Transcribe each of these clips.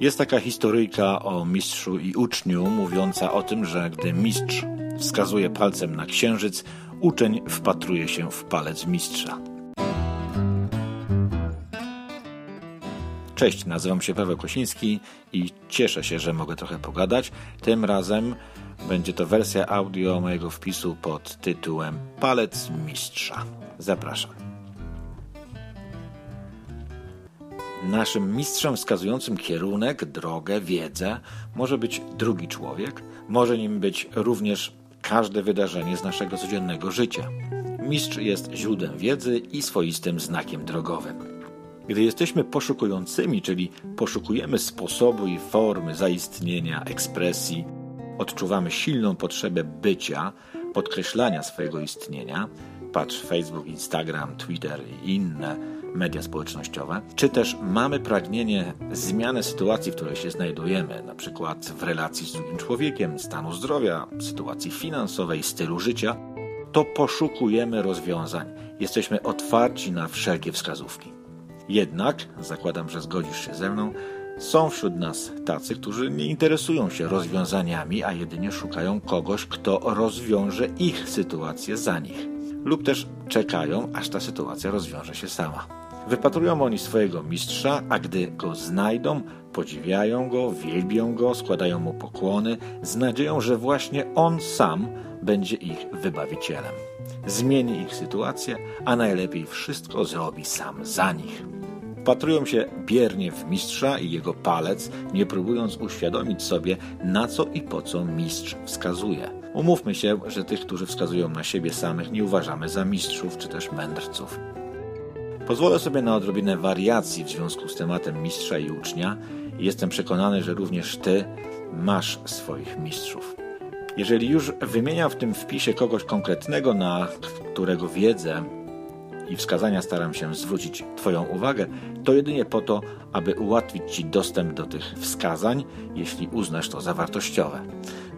Jest taka historyjka o mistrzu i uczniu, mówiąca o tym, że gdy mistrz wskazuje palcem na księżyc, uczeń wpatruje się w palec mistrza. Cześć, nazywam się Paweł Kosiński i cieszę się, że mogę trochę pogadać. Tym razem będzie to wersja audio mojego wpisu pod tytułem Palec Mistrza. Zapraszam. Naszym mistrzem wskazującym kierunek, drogę, wiedzę może być drugi człowiek, może nim być również każde wydarzenie z naszego codziennego życia. Mistrz jest źródłem wiedzy i swoistym znakiem drogowym. Gdy jesteśmy poszukującymi, czyli poszukujemy sposobu i formy zaistnienia, ekspresji, odczuwamy silną potrzebę bycia, podkreślania swojego istnienia, patrz Facebook, Instagram, Twitter i inne media społecznościowe, czy też mamy pragnienie zmiany sytuacji, w której się znajdujemy, na przykład w relacji z drugim człowiekiem, stanu zdrowia, sytuacji finansowej, stylu życia, to poszukujemy rozwiązań. Jesteśmy otwarci na wszelkie wskazówki. Jednak, zakładam, że zgodzisz się ze mną, są wśród nas tacy, którzy nie interesują się rozwiązaniami, a jedynie szukają kogoś, kto rozwiąże ich sytuację za nich. Lub też czekają, aż ta sytuacja rozwiąże się sama. Wypatrują oni swojego mistrza, a gdy go znajdą, podziwiają go, wielbią go, składają mu pokłony, z nadzieją, że właśnie on sam będzie ich wybawicielem. Zmieni ich sytuację, a najlepiej wszystko zrobi sam za nich. Wpatrują się biernie w mistrza i jego palec, nie próbując uświadomić sobie, na co i po co mistrz wskazuje. Umówmy się, że tych, którzy wskazują na siebie samych, nie uważamy za mistrzów czy też mędrców. Pozwolę sobie na odrobinę wariacji w związku z tematem mistrza i ucznia i jestem przekonany, że również Ty masz swoich mistrzów. Jeżeli już wymieniam w tym wpisie kogoś konkretnego, na którego wiedzę i wskazania staram się zwrócić Twoją uwagę, to jedynie po to, aby ułatwić Ci dostęp do tych wskazań, jeśli uznasz to za wartościowe.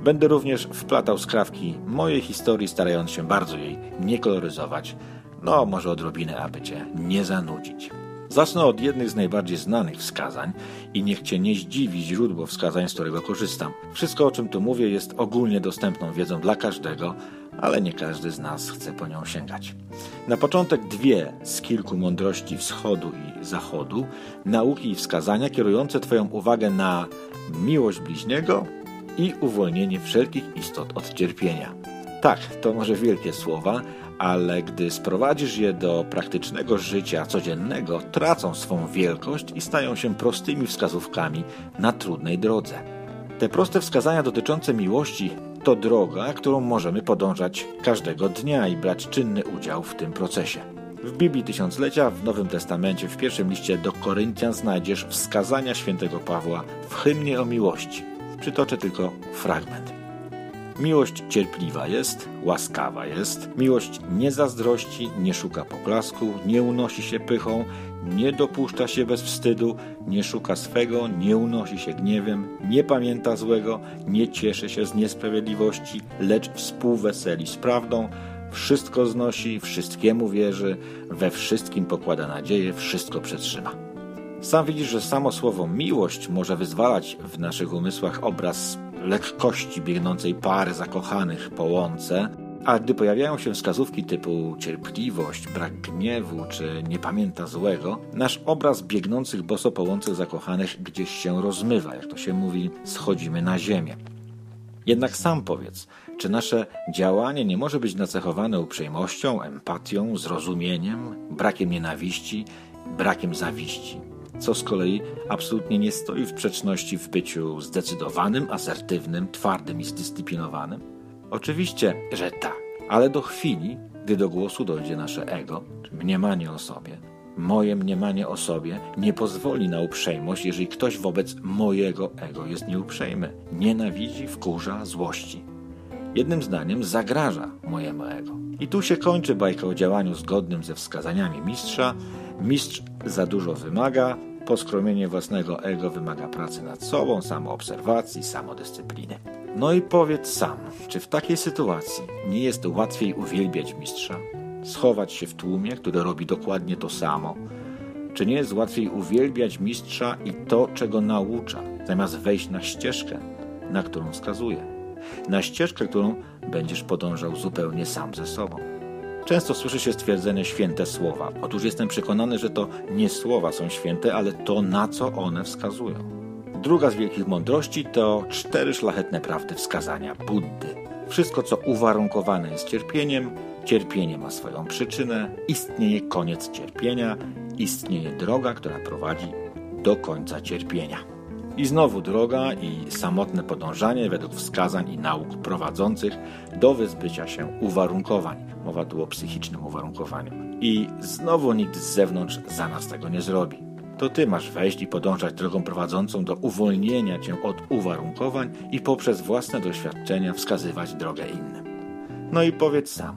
Będę również wplatał skrawki mojej historii, starając się bardzo jej nie koloryzować, no może odrobinę, aby Cię nie zanudzić. Zacznę od jednych z najbardziej znanych wskazań i niech Cię nie zdziwi źródło wskazań, z którego korzystam. Wszystko, o czym tu mówię, jest ogólnie dostępną wiedzą dla każdego, ale nie każdy z nas chce po nią sięgać. Na początek dwie z kilku mądrości wschodu i zachodu, nauki i wskazania kierujące Twoją uwagę na miłość bliźniego i uwolnienie wszelkich istot od cierpienia. Tak, to może wielkie słowa, ale gdy sprowadzisz je do praktycznego życia codziennego, tracą swą wielkość i stają się prostymi wskazówkami na trudnej drodze. Te proste wskazania dotyczące miłości to droga, którą możemy podążać każdego dnia i brać czynny udział w tym procesie. W Biblii Tysiąclecia, w Nowym Testamencie, w pierwszym liście do Koryntian znajdziesz wskazania świętego Pawła w hymnie o miłości. Przytoczę tylko fragment. Miłość cierpliwa jest, łaskawa jest. Miłość nie zazdrości, nie szuka poklasku, nie unosi się pychą, nie dopuszcza się bez wstydu, nie szuka swego, nie unosi się gniewem, nie pamięta złego, nie cieszy się z niesprawiedliwości, lecz współweseli z prawdą, wszystko znosi, wszystkiemu wierzy, we wszystkim pokłada nadzieję, wszystko przetrzyma. Sam widzisz, że samo słowo miłość może wyzwalać w naszych umysłach obraz lekkości biegnącej pary zakochanych po łące, a gdy pojawiają się wskazówki typu cierpliwość, brak gniewu czy nie pamięta złego, nasz obraz biegnących boso po łące zakochanych gdzieś się rozmywa, jak to się mówi, schodzimy na ziemię. Jednak sam powiedz, czy nasze działanie nie może być nacechowane uprzejmością, empatią, zrozumieniem, brakiem nienawiści, brakiem zawiści? Co z kolei absolutnie nie stoi w sprzeczności w byciu zdecydowanym, asertywnym, twardym i zdyscyplinowanym? Oczywiście, że tak, ale do chwili, gdy do głosu dojdzie nasze ego, mniemanie o sobie, moje mniemanie o sobie nie pozwoli na uprzejmość, jeżeli ktoś wobec mojego ego jest nieuprzejmy, nienawidzi, wkurza, złości. Jednym zdaniem zagraża mojemu ego. I tu się kończy bajka o działaniu zgodnym ze wskazaniami mistrza. Mistrz za dużo wymaga, Poskromienie własnego ego wymaga pracy nad sobą, samoobserwacji, samodyscypliny. No i powiedz sam, czy w takiej sytuacji nie jest łatwiej uwielbiać mistrza, schować się w tłumie, który robi dokładnie to samo, Czy nie jest łatwiej uwielbiać mistrza i to, czego naucza, zamiast wejść na ścieżkę, na którą wskazuje? Na ścieżkę, którą będziesz podążał zupełnie sam ze sobą. Często słyszy się stwierdzenie święte słowa. Otóż jestem przekonany, że to nie słowa są święte, ale to, na co one wskazują. Druga z wielkich mądrości to cztery szlachetne prawdy wskazania Buddy. Wszystko, co uwarunkowane jest cierpieniem, cierpienie ma swoją przyczynę, istnieje koniec cierpienia, istnieje droga, która prowadzi do końca cierpienia. I znowu droga i samotne podążanie według wskazań i nauk prowadzących do wyzbycia się uwarunkowań. Mowa tu o psychicznym uwarunkowaniu. I znowu nikt z zewnątrz za nas tego nie zrobi. To ty masz wejść i podążać drogą prowadzącą do uwolnienia cię od uwarunkowań i poprzez własne doświadczenia wskazywać drogę innym. No i powiedz sam,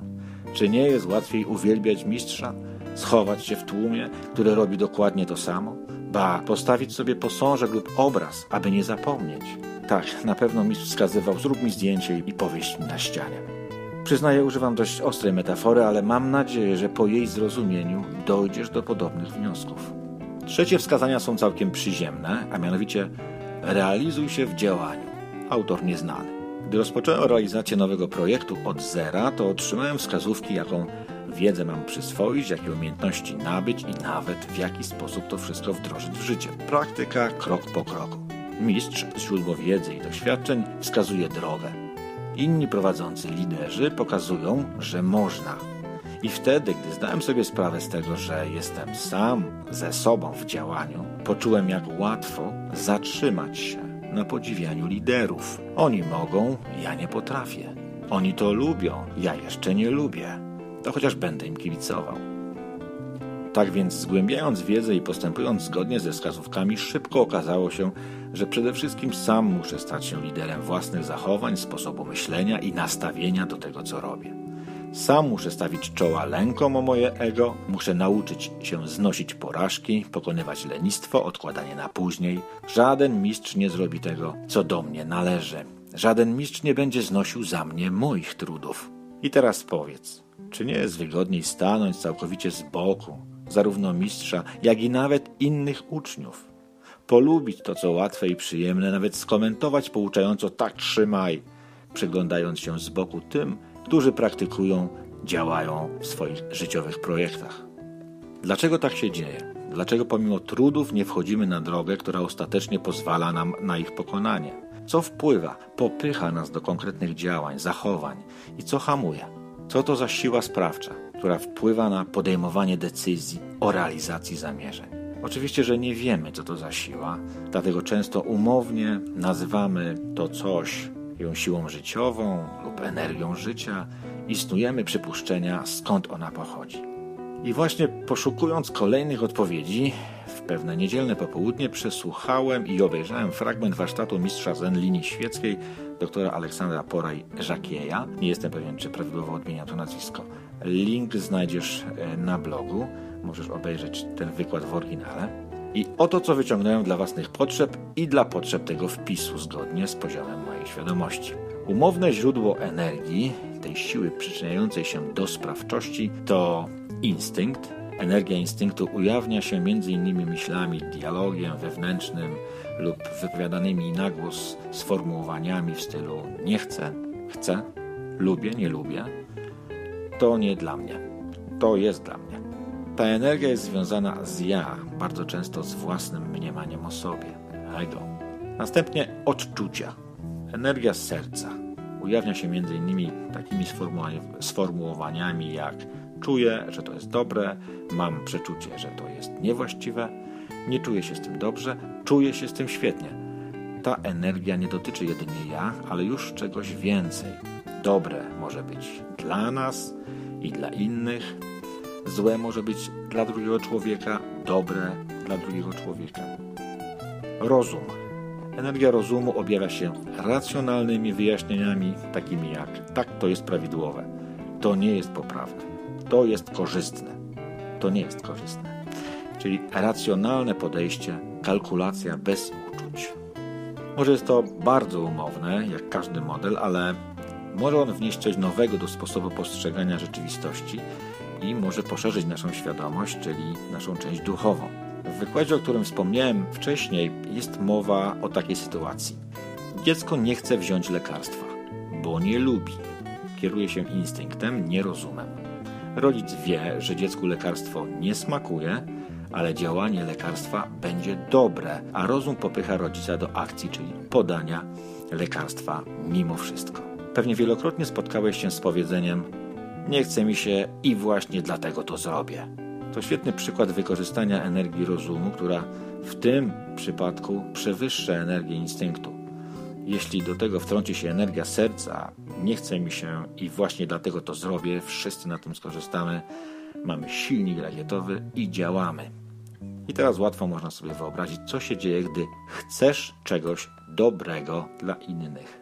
czy nie jest łatwiej uwielbiać mistrza, schować się w tłumie, który robi dokładnie to samo? Ba, postawić sobie posążek lub obraz, aby nie zapomnieć. Tak, na pewno mistrz wskazywał, zrób mi zdjęcie i powieść mi na ścianie. Przyznaję, używam dość ostrej metafory, ale mam nadzieję, że po jej zrozumieniu dojdziesz do podobnych wniosków. Trzecie wskazania są całkiem przyziemne, a mianowicie realizuj się w działaniu. Autor nieznany. Gdy rozpocząłem realizację nowego projektu od zera, to otrzymałem wskazówki, jaką wiedzę mam przyswoić, jakie umiejętności nabyć i nawet w jaki sposób to wszystko wdrożyć w życie. Praktyka krok po kroku. Mistrz, źródło wiedzy i doświadczeń, wskazuje drogę. Inni prowadzący liderzy pokazują, że można. I wtedy, gdy zdałem sobie sprawę z tego, że jestem sam ze sobą w działaniu, poczułem, jak łatwo zatrzymać się na podziwianiu liderów. Oni mogą, ja nie potrafię. Oni to lubią, ja jeszcze nie lubię. To chociaż będę im kibicował. Tak więc, zgłębiając wiedzę i postępując zgodnie ze wskazówkami, szybko okazało się, że przede wszystkim sam muszę stać się liderem własnych zachowań, sposobu myślenia i nastawienia do tego, co robię. Sam muszę stawić czoła lękom o moje ego, muszę nauczyć się znosić porażki, pokonywać lenistwo, odkładanie na później. Żaden mistrz nie zrobi tego, co do mnie należy. Żaden mistrz nie będzie znosił za mnie moich trudów. I teraz powiedz, czy nie jest wygodniej stanąć całkowicie z boku, zarówno mistrza, jak i nawet innych uczniów? Polubić to, co łatwe i przyjemne, nawet skomentować pouczająco tak trzymaj, przyglądając się z boku tym, którzy praktykują, działają w swoich życiowych projektach. Dlaczego tak się dzieje? Dlaczego pomimo trudów nie wchodzimy na drogę, która ostatecznie pozwala nam na ich pokonanie? Co wpływa, popycha nas do konkretnych działań, zachowań i co hamuje? Co to za siła sprawcza, która wpływa na podejmowanie decyzji o realizacji zamierzeń? Oczywiście, że nie wiemy, co to za siła, dlatego często umownie nazywamy to coś ją siłą życiową lub energią życia i snujemy przypuszczenia, skąd ona pochodzi. I właśnie poszukując kolejnych odpowiedzi, w pewne niedzielne popołudnie przesłuchałem i obejrzałem fragment warsztatu mistrza Zen linii świeckiej doktora Aleksandra Poraj-Żakieja. Nie jestem pewien, czy prawidłowo odmieniam to nazwisko. Link znajdziesz e, na blogu. Możesz obejrzeć ten wykład w oryginale. I oto co wyciągnąłem dla własnych potrzeb i dla potrzeb tego wpisu zgodnie z poziomem mojej świadomości. Umowne źródło energii, tej siły przyczyniającej się do sprawczości, to instynkt. Energia instynktu ujawnia się m.in. myślami, dialogiem wewnętrznym lub wypowiadanymi na głos sformułowaniami w stylu nie chcę, chcę, lubię, nie lubię. To nie dla mnie. To jest dla mnie. Ta energia jest związana z ja, bardzo często z własnym mniemaniem o sobie, ego. Następnie odczucia, energia serca. Ujawnia się innymi takimi sformułowaniami jak czuję, że to jest dobre, mam przeczucie, że to jest niewłaściwe, nie czuję się z tym dobrze, czuję się z tym świetnie. Ta energia nie dotyczy jedynie ja, ale już czegoś więcej. Dobre może być dla nas i dla innych, Złe może być dla drugiego człowieka, dobre dla drugiego człowieka. Rozum. Energia rozumu objawia się racjonalnymi wyjaśnieniami, takimi jak tak to jest prawidłowe, to nie jest poprawne, to jest korzystne, to nie jest korzystne. Czyli racjonalne podejście, kalkulacja bez uczuć. Może jest to bardzo umowne, jak każdy model, ale może on wnieść coś nowego do sposobu postrzegania rzeczywistości i może poszerzyć naszą świadomość, czyli naszą część duchową. W wykładzie, o którym wspomniałem wcześniej, jest mowa o takiej sytuacji. Dziecko nie chce wziąć lekarstwa, bo nie lubi. Kieruje się instynktem, nie rozumem. Rodzic wie, że dziecku lekarstwo nie smakuje, ale działanie lekarstwa będzie dobre, a rozum popycha rodzica do akcji, czyli podania lekarstwa mimo wszystko. Pewnie wielokrotnie spotkałeś się z powiedzeniem: Nie chce mi się i właśnie dlatego to zrobię. To świetny przykład wykorzystania energii rozumu, która w tym przypadku przewyższa energię instynktu. Jeśli do tego wtrąci się energia serca, nie chce mi się i właśnie dlatego to zrobię, wszyscy na tym skorzystamy, mamy silnik rakietowy i działamy. I teraz łatwo można sobie wyobrazić, co się dzieje, gdy chcesz czegoś dobrego dla innych.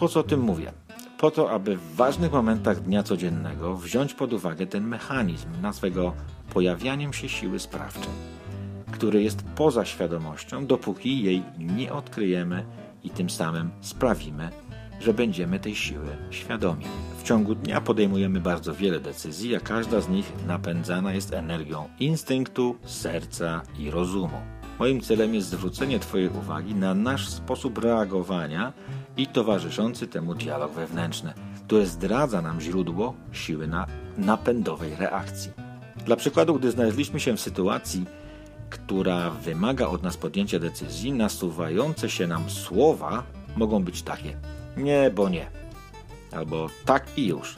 Po co o tym mówię? Po to, aby w ważnych momentach dnia codziennego wziąć pod uwagę ten mechanizm na swego pojawianiem się siły sprawczej, który jest poza świadomością, dopóki jej nie odkryjemy i tym samym sprawimy, że będziemy tej siły świadomi. W ciągu dnia podejmujemy bardzo wiele decyzji, a każda z nich napędzana jest energią instynktu, serca i rozumu. Moim celem jest zwrócenie Twojej uwagi na nasz sposób reagowania i towarzyszący temu dialog wewnętrzny, który zdradza nam źródło siły na napędowej reakcji. Dla przykładu, gdy znaleźliśmy się w sytuacji, która wymaga od nas podjęcia decyzji, nasuwające się nam słowa mogą być takie: nie, bo nie. Albo tak i już.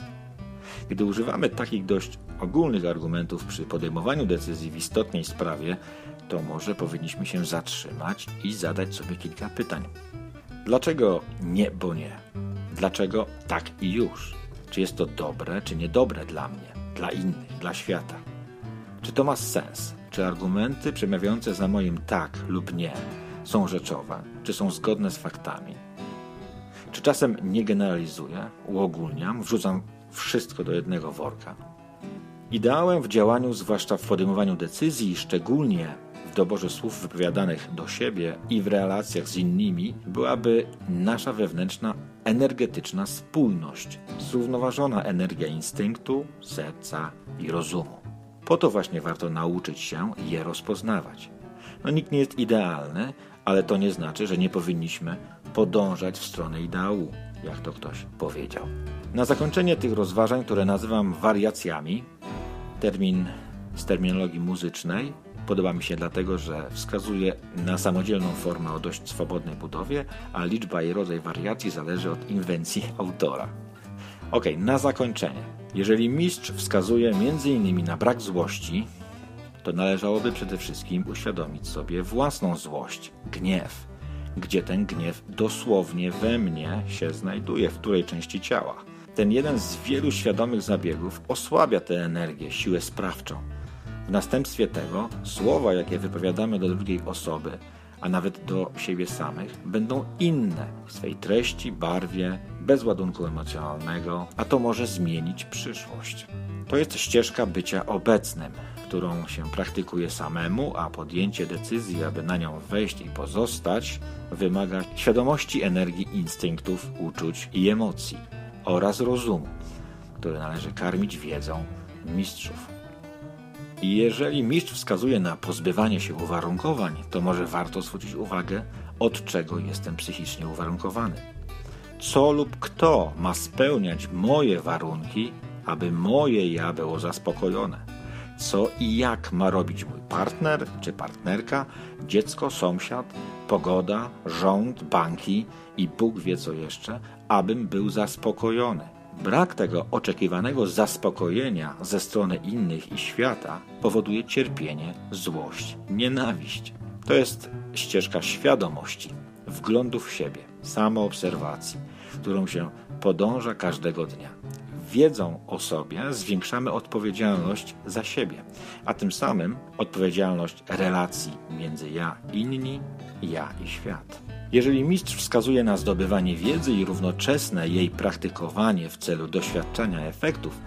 Gdy używamy takich dość ogólnych argumentów przy podejmowaniu decyzji w istotnej sprawie, to może powinniśmy się zatrzymać i zadać sobie kilka pytań. Dlaczego nie, bo nie? Dlaczego tak i już? Czy jest to dobre, czy niedobre dla mnie, dla innych, dla świata? Czy to ma sens? Czy argumenty przemawiające za moim tak lub nie są rzeczowe? Czy są zgodne z faktami? Czy czasem nie generalizuję, uogólniam, wrzucam wszystko do jednego worka? Ideałem w działaniu, zwłaszcza w podejmowaniu decyzji, szczególnie w doborze słów wypowiadanych do siebie i w relacjach z innymi, byłaby nasza wewnętrzna energetyczna spójność, zrównoważona energia instynktu, serca i rozumu. Po to właśnie warto nauczyć się je rozpoznawać. No, nikt nie jest idealny, ale to nie znaczy, że nie powinniśmy podążać w stronę ideału, jak to ktoś powiedział. Na zakończenie tych rozważań, które nazywam wariacjami, termin z terminologii muzycznej podoba mi się dlatego, że wskazuje na samodzielną formę o dość swobodnej budowie, a liczba i rodzaj wariacji zależy od inwencji autora. Ok, na zakończenie. Jeżeli mistrz wskazuje m.in. na brak złości, to należałoby przede wszystkim uświadomić sobie własną złość, gniew, gdzie ten gniew dosłownie we mnie się znajduje, w której części ciała. Ten jeden z wielu świadomych zabiegów osłabia tę energię, siłę sprawczą. W następstwie tego słowa, jakie wypowiadamy do drugiej osoby, a nawet do siebie samych, będą inne w swej treści, barwie, bez ładunku emocjonalnego, a to może zmienić przyszłość. To jest ścieżka bycia obecnym, którą się praktykuje samemu, a podjęcie decyzji, aby na nią wejść i pozostać, wymaga świadomości energii instynktów, uczuć i emocji oraz rozumu, który należy karmić wiedzą mistrzów. I jeżeli mistrz wskazuje na pozbywanie się uwarunkowań, to może warto zwrócić uwagę, od czego jestem psychicznie uwarunkowany. Co lub kto ma spełniać moje warunki, aby moje ja było zaspokojone co i jak ma robić mój partner czy partnerka, dziecko, sąsiad, pogoda, rząd, banki i Bóg wie co jeszcze, abym był zaspokojony. Brak tego oczekiwanego zaspokojenia ze strony innych i świata powoduje cierpienie, złość, nienawiść. To jest ścieżka świadomości, wglądu w siebie, samoobserwacji, którą się podąża każdego dnia wiedzą o sobie zwiększamy odpowiedzialność za siebie, a tym samym odpowiedzialność relacji między ja inni, ja i świat. Jeżeli mistrz wskazuje na zdobywanie wiedzy i równoczesne jej praktykowanie w celu doświadczania efektów,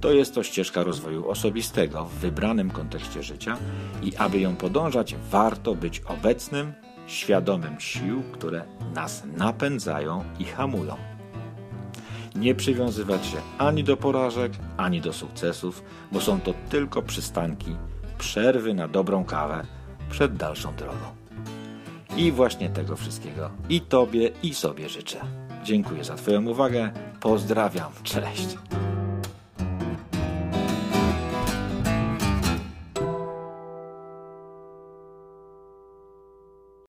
to jest to ścieżka rozwoju osobistego w wybranym kontekście życia i aby ją podążać, warto być obecnym, świadomym sił, które nas napędzają i hamują nie przywiązywać się ani do porażek, ani do sukcesów, bo są to tylko przystanki przerwy na dobrą kawę przed dalszą drogą. I właśnie tego wszystkiego i Tobie, i sobie życzę. Dziękuję za Twoją uwagę. Pozdrawiam. Cześć.